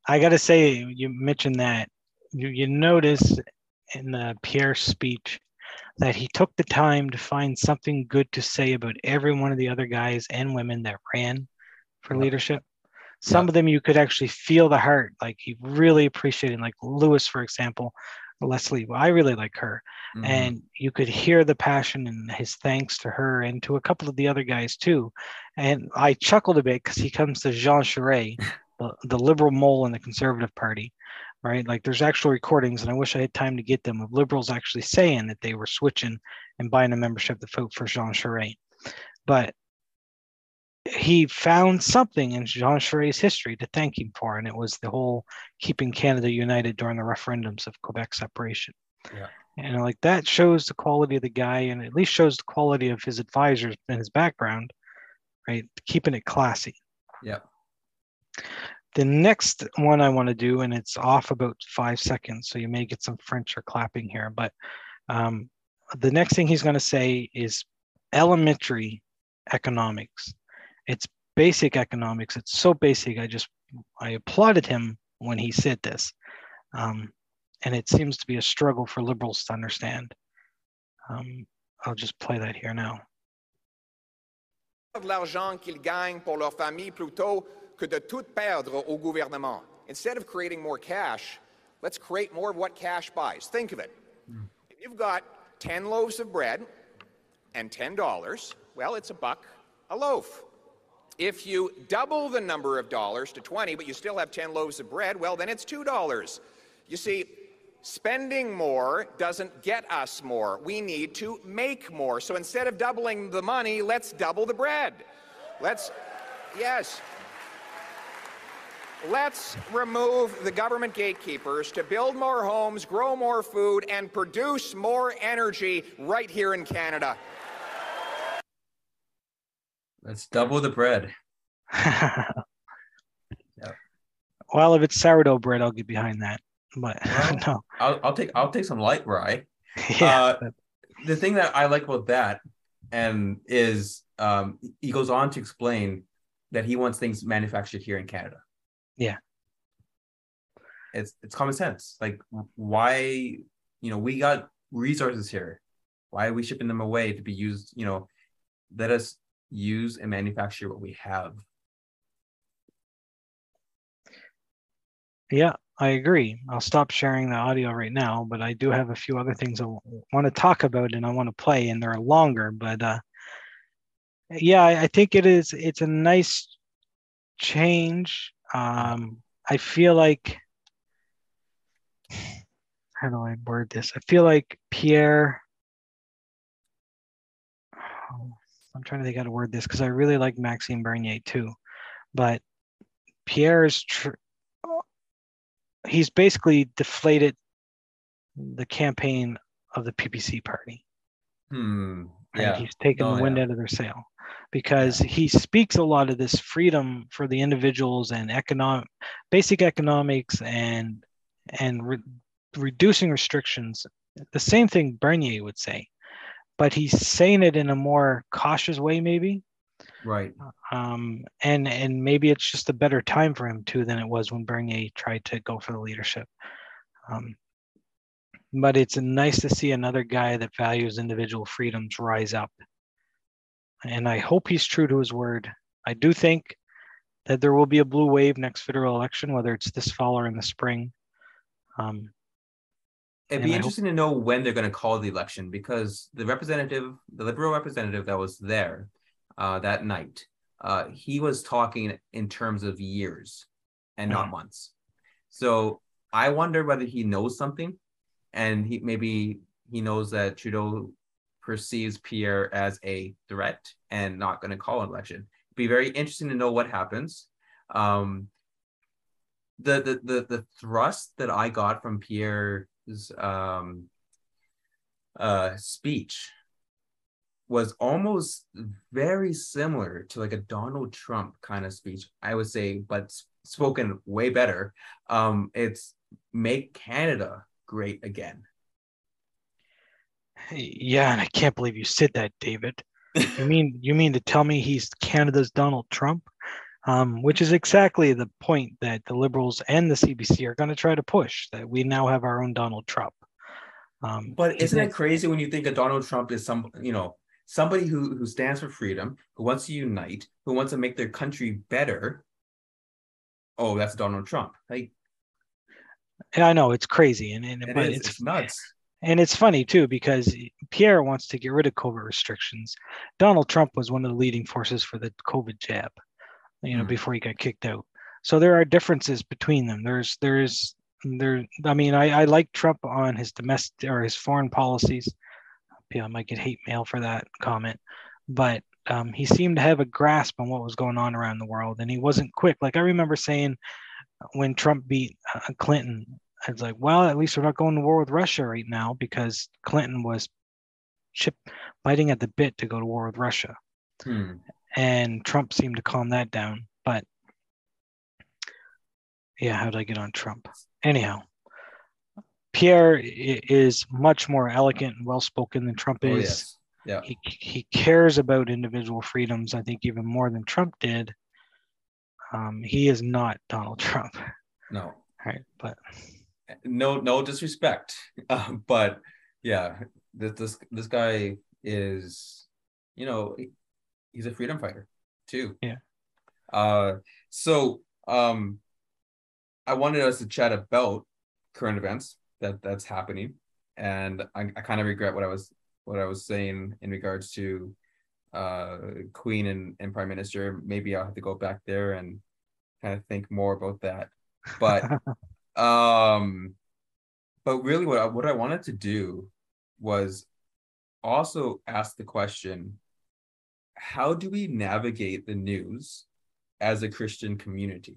Speaker 5: I gotta say you mentioned that. You, you notice in the pierre speech that he took the time to find something good to say about every one of the other guys and women that ran for leadership some
Speaker 6: Yeah.
Speaker 5: of them you could actually feel the heart like he really appreciated like lewis for example Leslyn well, i really like her
Speaker 6: Mhm.
Speaker 5: and you could hear the passion and his thanks to her and to a couple of the other guys too. And I chuckled a bit because he comes to Jean Charest, the, the liberal mole in the Conservative Party, right? Like there's actual recordings, and I wish I had time to get them of liberals actually saying that they were switching and buying a membership to vote for Jean Charest. But he found something in Jean Charest's history to thank him for, and it was the whole keeping Canada united during the referendums of Quebec separation.
Speaker 6: Yeah.
Speaker 5: And like that shows the quality of the guy and at least shows the quality of his advisors and his background, right? Keeping it classy.
Speaker 6: Yeah.
Speaker 5: The next one I want to do, and it's off about five seconds, so you may get some French or clapping here, but um, the next thing he's going to say is elementary economics. It's basic economics. It's so basic. I just I applauded him when he said this. Um, and it seems to be a struggle for liberals to understand. Um, I'll just play that here now.
Speaker 7: l'argent qu'ils gagnent pour leur famille plutôt que de tout perdre au gouvernement. Instead of creating more cash, let's create more of what cash buys. Think of it. If you've got 10 loaves of bread and $10, well, it's a buck a loaf. If you double the number of dollars to 20, but you still have 10 loaves of bread, well, then it's $2. You see, spending more doesn't get us more. We need to make more. So instead of doubling the money, let's double the bread. Let's, yes. Let's remove the government gatekeepers to build more homes, grow more food, and produce more energy right here in Canada.
Speaker 6: let's double the bread
Speaker 5: Well, if it's sourdough bread, I'll get behind that. But
Speaker 6: Well,
Speaker 5: no,
Speaker 6: I'll, I'll take i'll take some light rye
Speaker 5: yeah,
Speaker 6: Uh, the thing that I like about that and is um, he goes on to explain that he wants things manufactured here in Canada.
Speaker 5: Yeah.
Speaker 6: It's it's common sense. Like why you know we got resources here. Why are we shipping them away to be used? You know, let us use and manufacture what we have.
Speaker 5: yeah, I agree. I'll stop sharing the audio right now, but I do have a few other things I want to talk about and I want to play, and they're longer. But uh, yeah, I, I think it is. It's a nice change. Um, I feel like how do I word this? I feel like Pierre. oh, I'm trying to think how to word this because I really like Maxime Bernier too, but Pierre is tr- he's basically deflated the campaign of the PPC party.
Speaker 6: Hmm. Yeah.
Speaker 5: He's taken
Speaker 6: Oh,
Speaker 5: the wind
Speaker 6: yeah.
Speaker 5: out of their sail because he speaks a lot of this freedom for the individuals and economic basic economics and and re- reducing restrictions. The same thing Bernier would say, but he's saying it in a more cautious way, maybe.
Speaker 6: Right.
Speaker 5: Um, and and maybe it's just a better time for him too than it was when Bernier tried to go for the leadership. Um, but it's nice to see another guy that values individual freedoms rise up. And I hope he's true to his word. I do think that there will be a blue wave next federal election, whether it's this fall or in the spring. Um,
Speaker 6: It'd be
Speaker 5: I hope-
Speaker 6: interesting to know when they're going to call the election because the representative, the liberal representative that was there uh, that night, uh, he was talking in terms of years and not
Speaker 5: Mhm.
Speaker 6: months. So I wonder whether he knows something, and he maybe he knows that Trudeau perceives Pierre as a threat and not going to call an election. It'd be very interesting to know what happens. Um, the, the the the thrust that I got from Pierre's um, uh, speech was almost very similar to like a Donald Trump kind of speech, I would say, but spoken way better. Um, it's make Canada great again.
Speaker 5: Yeah, and I can't believe you said that, David. You mean you mean to tell me he's Canada's Donald Trump? Um, which is exactly the point that the Liberals and the CBC are going to try to push that we now have our own Donald Trump. Um,
Speaker 6: But isn't
Speaker 5: it-
Speaker 6: crazy when you think of Donald Trump as some, you know, somebody who who stands for freedom, who wants to unite, who wants to make their country better? Oh, that's Donald Trump. Like
Speaker 5: Yeah, I know it's crazy, and, and
Speaker 6: it
Speaker 5: but
Speaker 6: is,
Speaker 5: it's
Speaker 6: it's nuts.
Speaker 5: And it's funny too because Pierre wants to get rid of COVID restrictions. Donald Trump was one of the leading forces for the COVID jab, you know,
Speaker 6: Mhm.
Speaker 5: before he got kicked out. So there are differences between them. There's there's there. I mean, I I like Trump on his domestic or his foreign policies. Yeah, I might get hate mail for that comment, but um, he seemed to have a grasp on what was going on around the world, and he wasn't quick. Like I remember saying when Trump beat uh, Clinton, I was like, well, at least we're not going to war with Russia right now because Clinton was chip biting at the bit to go to war with Russia.
Speaker 6: Hmm.
Speaker 5: And Trump seemed to calm that down. But yeah, how did I get on Trump? Anyhow, Pierre is much more elegant and well spoken than Trump
Speaker 6: Oh
Speaker 5: is.
Speaker 6: yes. Yeah.
Speaker 5: He, he cares about individual freedoms, I think, even more than Trump did. Um, he is not Donald Trump.
Speaker 6: No.
Speaker 5: Right. But
Speaker 6: no no disrespect uh, but yeah this this this guy is you know he's a freedom fighter too.
Speaker 5: Yeah.
Speaker 6: uh so um i wanted us to chat about current events that that's happening. And i, I kind of regret what i was what i was saying in regards to uh queen and, and prime minister. Maybe i'll have to go back there and kind of think more about that. But um but really what I, what I wanted to do was also ask the question how do we navigate the news as a Christian community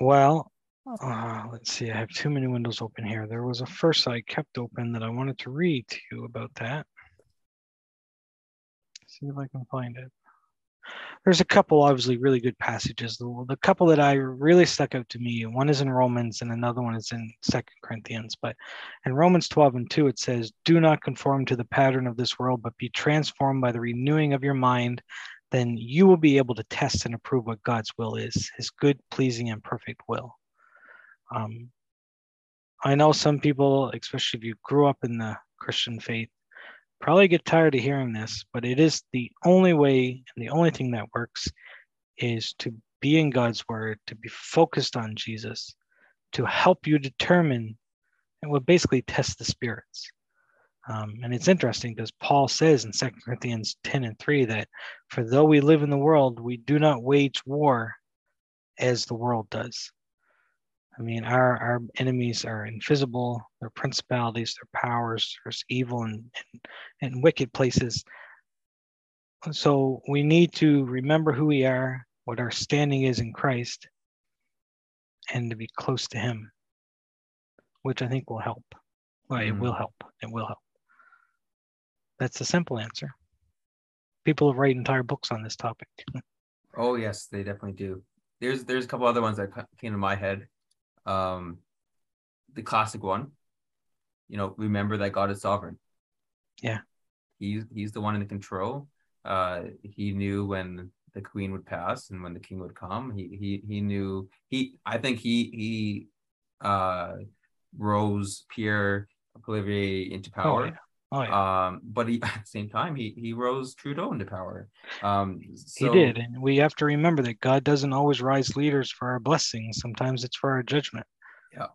Speaker 5: Well, uh, let's see. I have too many windows open here. There was a first I kept open that I wanted to read to you about that. See if I can find it. There's a couple obviously really good passages. The, the couple that I really stuck out to me, one is in Romans and another one is in Second Corinthians. But in Romans 12 and 2, it says, Do not conform to the pattern of this world, but be transformed by the renewing of your mind. Then you will be able to test and approve what God's will is, his good, pleasing, and perfect will. Um, I know some people, especially if you grew up in the Christian faith, probably get tired of hearing this, but it is the only way and the only thing that works is to be in God's word, to be focused on Jesus, to help you determine and will basically test the spirits. Um, and it's interesting because Paul says in 2 Corinthians 10 and 3 that for though we live in the world, we do not wage war as the world does. I mean, our, our enemies are invisible, they're principalities, they're powers, there's evil and, and, and wicked places. So we need to remember who we are, what our standing is in Christ, and to be close to Him, which I think will help. Well, it
Speaker 6: Mhm.
Speaker 5: will help. It will help. That's the simple answer. People write entire books on this topic.
Speaker 6: oh yes they definitely do there's there's a couple other ones that came to my head um the classic one you know remember that God is sovereign
Speaker 5: Yeah.
Speaker 6: He's he's the one in the control uh he knew when the queen would pass and when the king would come he he he knew he i think he he uh, rose Pierre Poilievre into power.
Speaker 5: Oh, yeah. Oh, yeah.
Speaker 6: Um, but he at the same time he he rose Trudeau into power. Um, so,
Speaker 5: he did. And we have to remember that God doesn't always rise leaders for our blessings. Sometimes it's for our judgment.
Speaker 6: Yeah.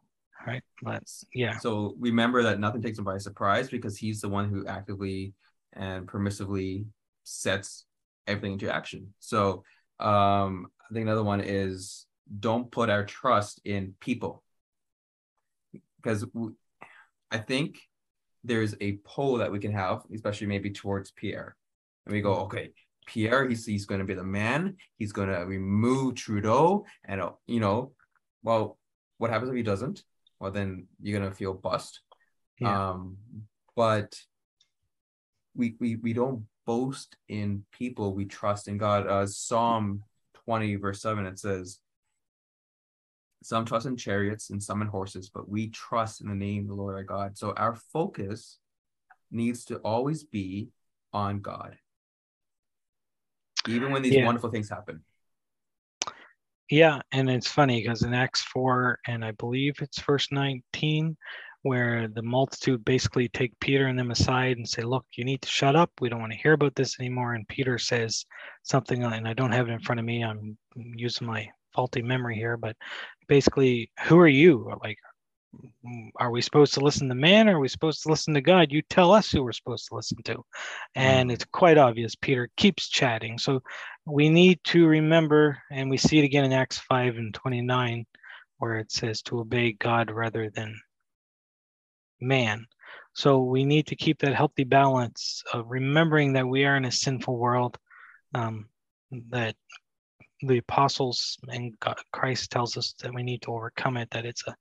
Speaker 5: Right. But yeah.
Speaker 6: So remember that nothing takes him by surprise because he's the one who actively and permissively sets everything into action. So um, I think another one is don't put our trust in people because I think there's a pull that we can have, especially maybe towards Pierre. And we go,
Speaker 5: Mm-hmm.
Speaker 6: okay, Pierre, he's he's going to be the man. He's going to remove Trudeau, and uh, you know, well, what happens if he doesn't? Well, then you're going to feel bust.
Speaker 5: Yeah.
Speaker 6: Um, but we we we don't boast in people. We trust in God. Uh, Psalm 20 verse 7 it says some trust in chariots and some in horses but we trust in the name of the lord our god so our focus needs to always be on god even when these
Speaker 5: Yeah.
Speaker 6: wonderful things happen
Speaker 5: Yeah, and it's funny because in Acts 4 and I believe it's verse 19, where the multitude basically take Peter and them aside and say, Look, you need to shut up. We don't want to hear about this anymore. And Peter says something, and I don't have it in front of me. I'm using my faulty memory here, but basically, who are you? Like, mm, are we supposed to listen to man or are we supposed to listen to God? You tell us who we're supposed to listen to. And it's quite obvious. Peter keeps chatting. So we need to remember, and we see it again in Acts 5 and 29, where it says to obey God rather than man. So we need to keep that healthy balance of remembering that we are in a sinful world, um, that the apostles and God, Christ tells us that we need to overcome it, that it's a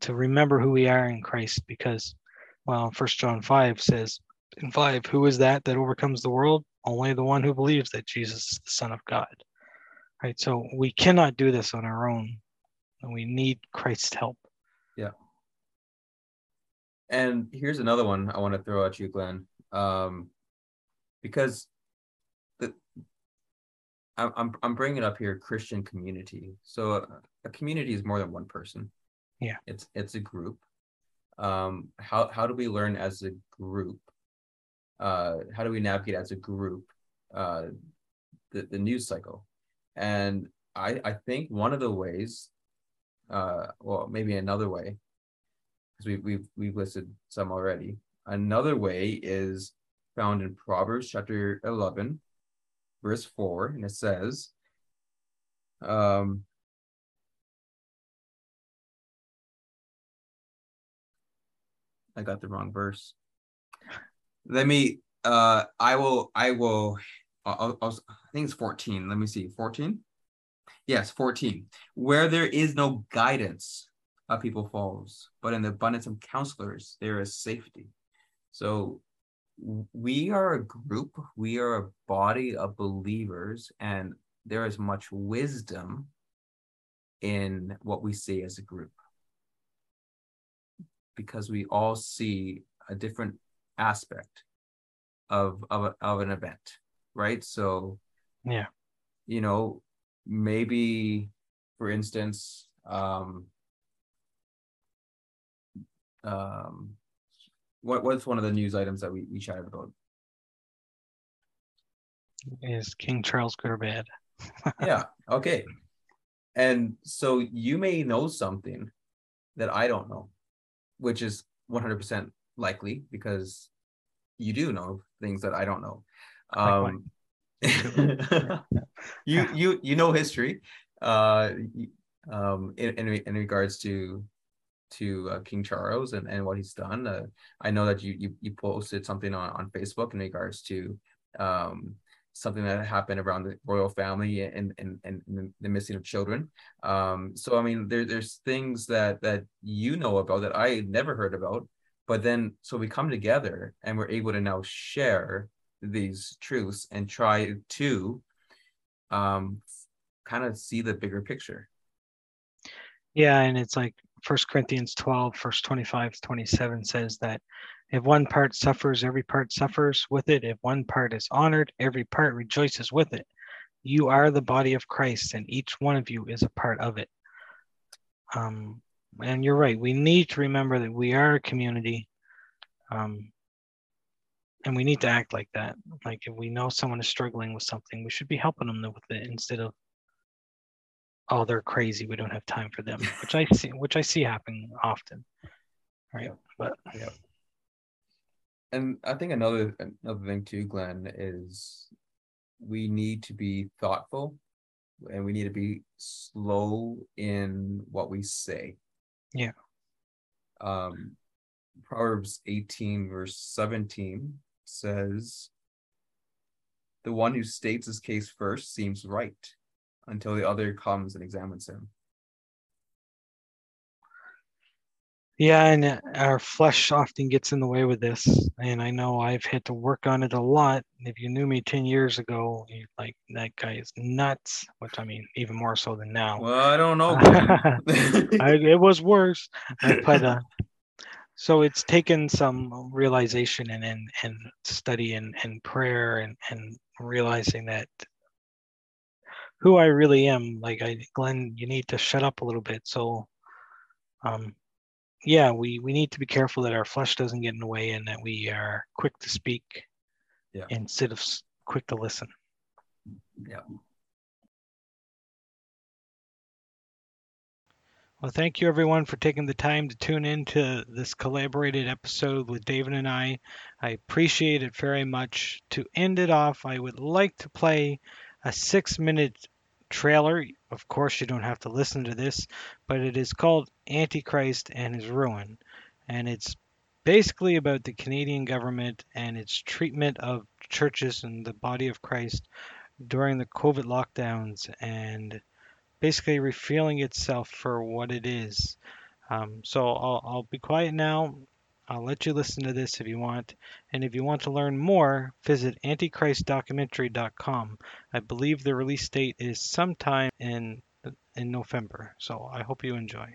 Speaker 5: to remember who we are in Christ because, well, First John 5 says, in 5, who is that that overcomes the world? Only the one who believes that Jesus is the Son of God. Right. So we cannot do this on our own. We need Christ's help.
Speaker 6: And here's another one i want to throw at you glen. Um, because the I'm, I'm, I'm bringing up here christian community. So a, a community is more than one person.
Speaker 5: Yeah.
Speaker 6: it's it's a group. Um how how do we learn as a group? Uh how do we navigate as a group uh the, the news cycle? And i i think one of the ways uh well maybe another way because we, we've we've listed some already another way is found in proverbs chapter 11 verse 4 and it says um I got the wrong verse. Let me. Uh, I will. I will. I'll, I'll, I think it's fourteen. Let me see. Fourteen. Yes, fourteen. Where there is no guidance, a people falls, but in the abundance of counselors there is safety. So we are a group. We are a body of believers, and there is much wisdom in what we see as a group because we all see a different aspect of of, of an event right so
Speaker 5: Yeah.
Speaker 6: you know maybe for instance um um what what's one of the news items that we, we chatted about?
Speaker 5: Is King Charles good or bad?
Speaker 6: yeah okay. And so you may know something that i don't know which is 100% likely because you do know things that i don't know. Um you you you know history uh um in in, in regards to to uh, king charles and and what he's done uh, i know that you, you you posted something on on facebook in regards to um something that happened around the royal family and and and the, missing of children. Um so i mean there, there's things that that you know about that i never heard about but then so we come together and we're able to now share these truths and try to um kind of see the bigger picture.
Speaker 5: Yeah, and it's like First Corinthians 12, verse 25 to 27 says that if one part suffers, every part suffers with it. If one part is honored, every part rejoices with it. You are the body of Christ, and each one of you is a part of it. Um, and you're right. We need to remember that we are a community, um, and we need to act like that. Like if we know someone is struggling with something, we should be helping them with it instead of, oh, they're crazy. We don't have time for them, which I see, which I see happening often. Right,
Speaker 6: Yeah.
Speaker 5: but
Speaker 6: Yeah. And I think another another thing too, Glen, is we need to be thoughtful and we need to be slow in what we say.
Speaker 5: Yeah.
Speaker 6: Um Proverbs 18 verse 17 says the one who states his case first seems right until the other comes and examines him.
Speaker 5: Yeah, and our flesh often gets in the way with this. And I know I've had to work on it a lot. If you knew me 10 years ago, you'd like, that guy is nuts, which I mean, even more so than now.
Speaker 6: Well, I don't know.
Speaker 5: I, it was worse. But uh, so it's taken some realization and, and, and study and, and prayer and, and realizing that who I really am, like I, Glen, you need to shut up a little bit. So, um, yeah, we, we need to be careful that our flesh doesn't get in the way and that we are quick to speak
Speaker 6: Yeah.
Speaker 5: instead of quick to listen.
Speaker 6: Yeah.
Speaker 5: Well, thank you everyone for taking the time to tune in to this collaborated episode with David and I. I appreciate it very much. To end it off, I would like to play a six minute trailer. Of course, you don't have to listen to this, but it is called Antichrist and His Ruin. And it's basically about the Canadian government and its treatment of churches and the body of Christ during the COVID lockdowns and basically revealing itself for what it is. Um, so I'll, I'll be quiet now. I'll let you listen to this if you want. And if you want to learn more, visit antichristdocumentary.com. I believe the release date is sometime in in November. So I hope you enjoy.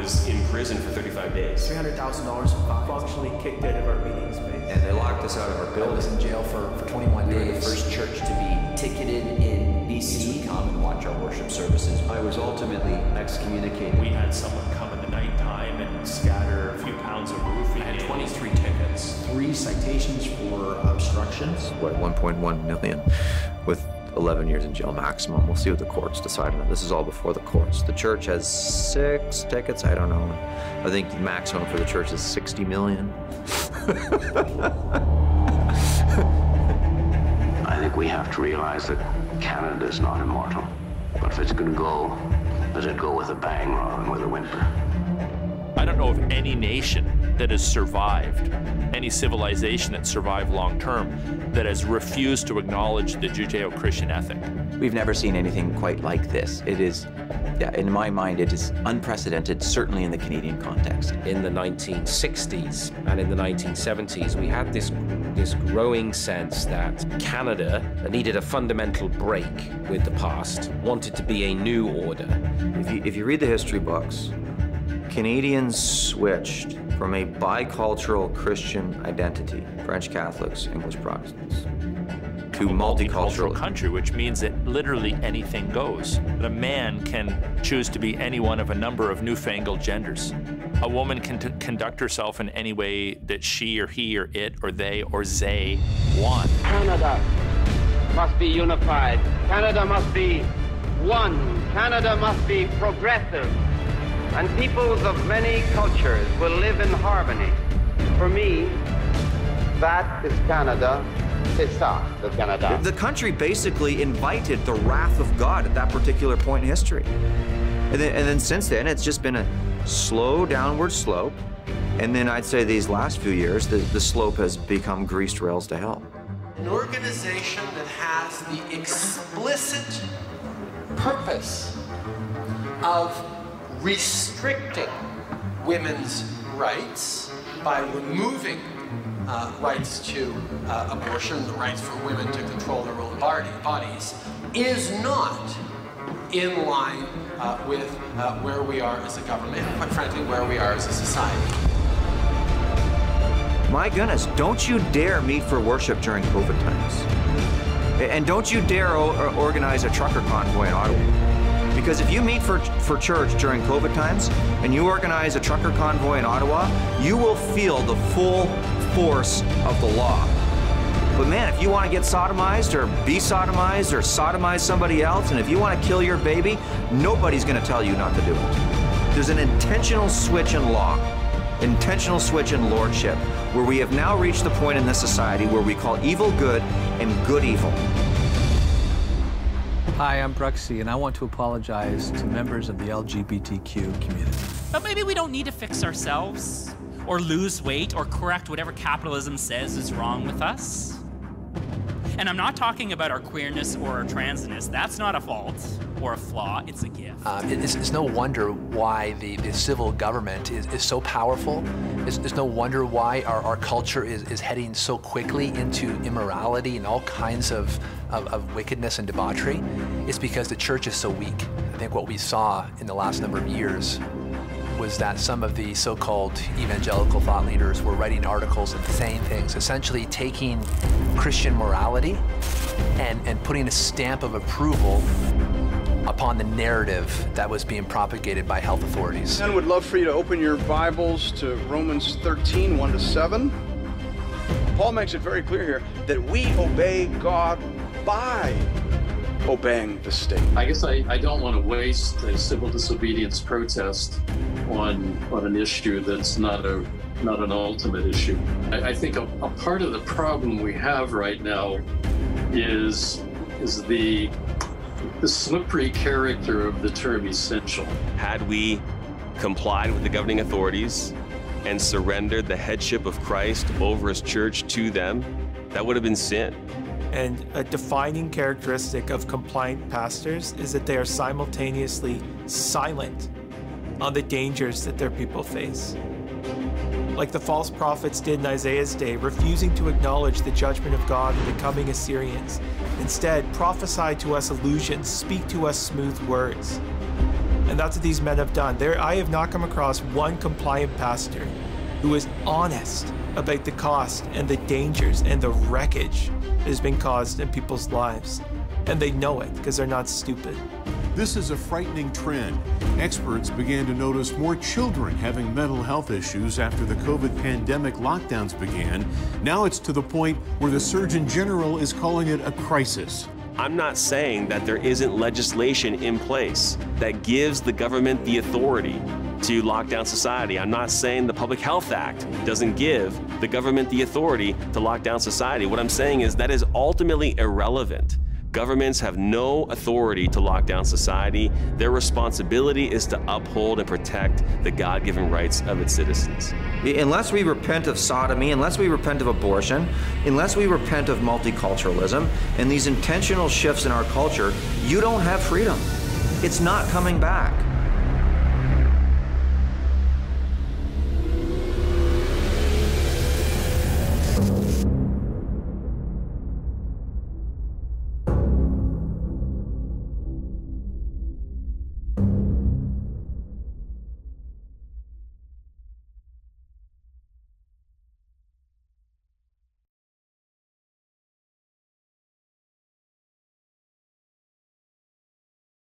Speaker 8: Was in prison for 35 days.
Speaker 9: $300,000 functionally kicked out of our meeting space.
Speaker 3: And they locked us out of our
Speaker 4: I
Speaker 3: building.
Speaker 4: was in jail for, for 21
Speaker 10: We were the first church to be ticketed in BC to come and watch our worship services.
Speaker 3: I was ultimately excommunicated.
Speaker 2: We had someone come in the nighttime and scatter a few pounds of roofing.
Speaker 8: I had 23 tickets.
Speaker 10: Three citations for obstructions.
Speaker 3: what 1.1 million with 11 years in jail maximum. We'll see what the courts decide on. This is all before the courts. The church has six tickets. I don't know. I think the maximum for the church is 60 million.
Speaker 11: I think we have to realize that Canada is not immortal. But if it's going to go, let it go with a bang rather than with a whimper.
Speaker 2: I don't know of any nation that has survived, any civilization that survived long term, that has refused to acknowledge the Judeo Christian ethic.
Speaker 10: We've never seen anything quite like this. It is, yeah, in my mind, it is unprecedented, certainly in the Canadian context.
Speaker 12: in the 1960s and in the 1970s, we had this this growing sense that Canada needed a fundamental break with the past, wanted to be a new order.
Speaker 3: If you, if you read the history books, Canadians switched from a bicultural Christian identity, French Catholics, English Protestants, to
Speaker 2: multicultural
Speaker 3: multicultural.
Speaker 2: country, which means that literally anything goes. That a man can choose to be any one of a number of newfangled genders. A woman can t- conduct herself in any way that she or he or it or they or they want.
Speaker 13: Canada must be unified. Canada must be one. Canada must be progressive. And peoples of many cultures will live in harmony. For me, that is Canada. C'est ça, the Canada.
Speaker 3: The country basically invited the wrath of God at that particular point in history. And then, and then since then, it's just been a slow downward slope. And then I'd say these last few years, the, the slope has become greased rails to hell.
Speaker 14: An organization that has the explicit purpose of restricting women's rights by removing uh, rights to uh, abortion, the rights for women to control their own body, bodies, is not in line uh, with uh, where we are as a government, and quite frankly, where we are as a society.
Speaker 3: My goodness, don't you dare meet for worship during COVID times. And don't you dare organize a trucker convoy in Ottawa. Because if you meet for, for church during COVID times and you organize a trucker convoy in Ottawa, you will feel the full force of the law. But man, if you want to get sodomized or be sodomized or sodomize somebody else, and if you want to kill your baby, nobody's going to tell you not to do it. There's an intentional switch in law, intentional switch in lordship, where we have now reached the point in this society where we call evil good and good evil.
Speaker 15: Hi, I'm Bruxy, and I want to apologize to members of the LGBTQ community.
Speaker 16: But maybe we don't need to fix ourselves, or lose weight, or correct whatever capitalism says is wrong with us. And I'm not talking about our queerness or our transness. That's not a fault or a flaw, it's a gift.
Speaker 4: Uh, it's, it's, no wonder why the, the civil government is, is so powerful. It's, it's no wonder why our, our culture is, is heading so quickly into immorality and all kinds of, of, of wickedness and debauchery. It's because the church is so weak. I think what we saw in the last number of years was that some of the so-called evangelical thought leaders were writing articles and saying things, essentially taking Christian morality and, and putting a stamp of approval upon the narrative that was being propagated by health authorities.
Speaker 17: And would love for you to open your Bibles to Romans 13, 1 to 7. Paul makes it very clear here that we obey God by obeying the state.
Speaker 18: I guess I, I don't want to waste a civil disobedience protest on on an issue that's not a not an ultimate issue. I, I think a, a part of the problem we have right now is is the the slippery character of the term essential.
Speaker 8: Had we complied with the governing authorities and surrendered the headship of Christ over his church to them, that would have been sin.
Speaker 19: And a defining characteristic of compliant pastors is that they are simultaneously silent on the dangers that their people face. Like the false prophets did in Isaiah's day, refusing to acknowledge the judgment of God and the coming Assyrians. Instead, prophesy to us illusions, speak to us smooth words. And that's what these men have done. There, I have not come across one compliant pastor who is honest about the cost and the dangers and the wreckage has been caused in people's lives. And they know it because they're not stupid.
Speaker 20: This is a frightening trend. Experts began to notice more children having mental health issues after the COVID pandemic lockdowns began. Now it's to the point where the Surgeon General is calling it a crisis.
Speaker 8: I'm not saying that there isn't legislation in place that gives the government the authority to lock down society. I'm not saying the Public Health Act doesn't give the government the authority to lock down society. What I'm saying is that is ultimately irrelevant. Governments have no authority to lock down society. Their responsibility is to uphold and protect the God given rights of its citizens.
Speaker 3: Unless we repent of sodomy, unless we repent of abortion, unless we repent of multiculturalism and these intentional shifts in our culture, you don't have freedom. It's not coming back.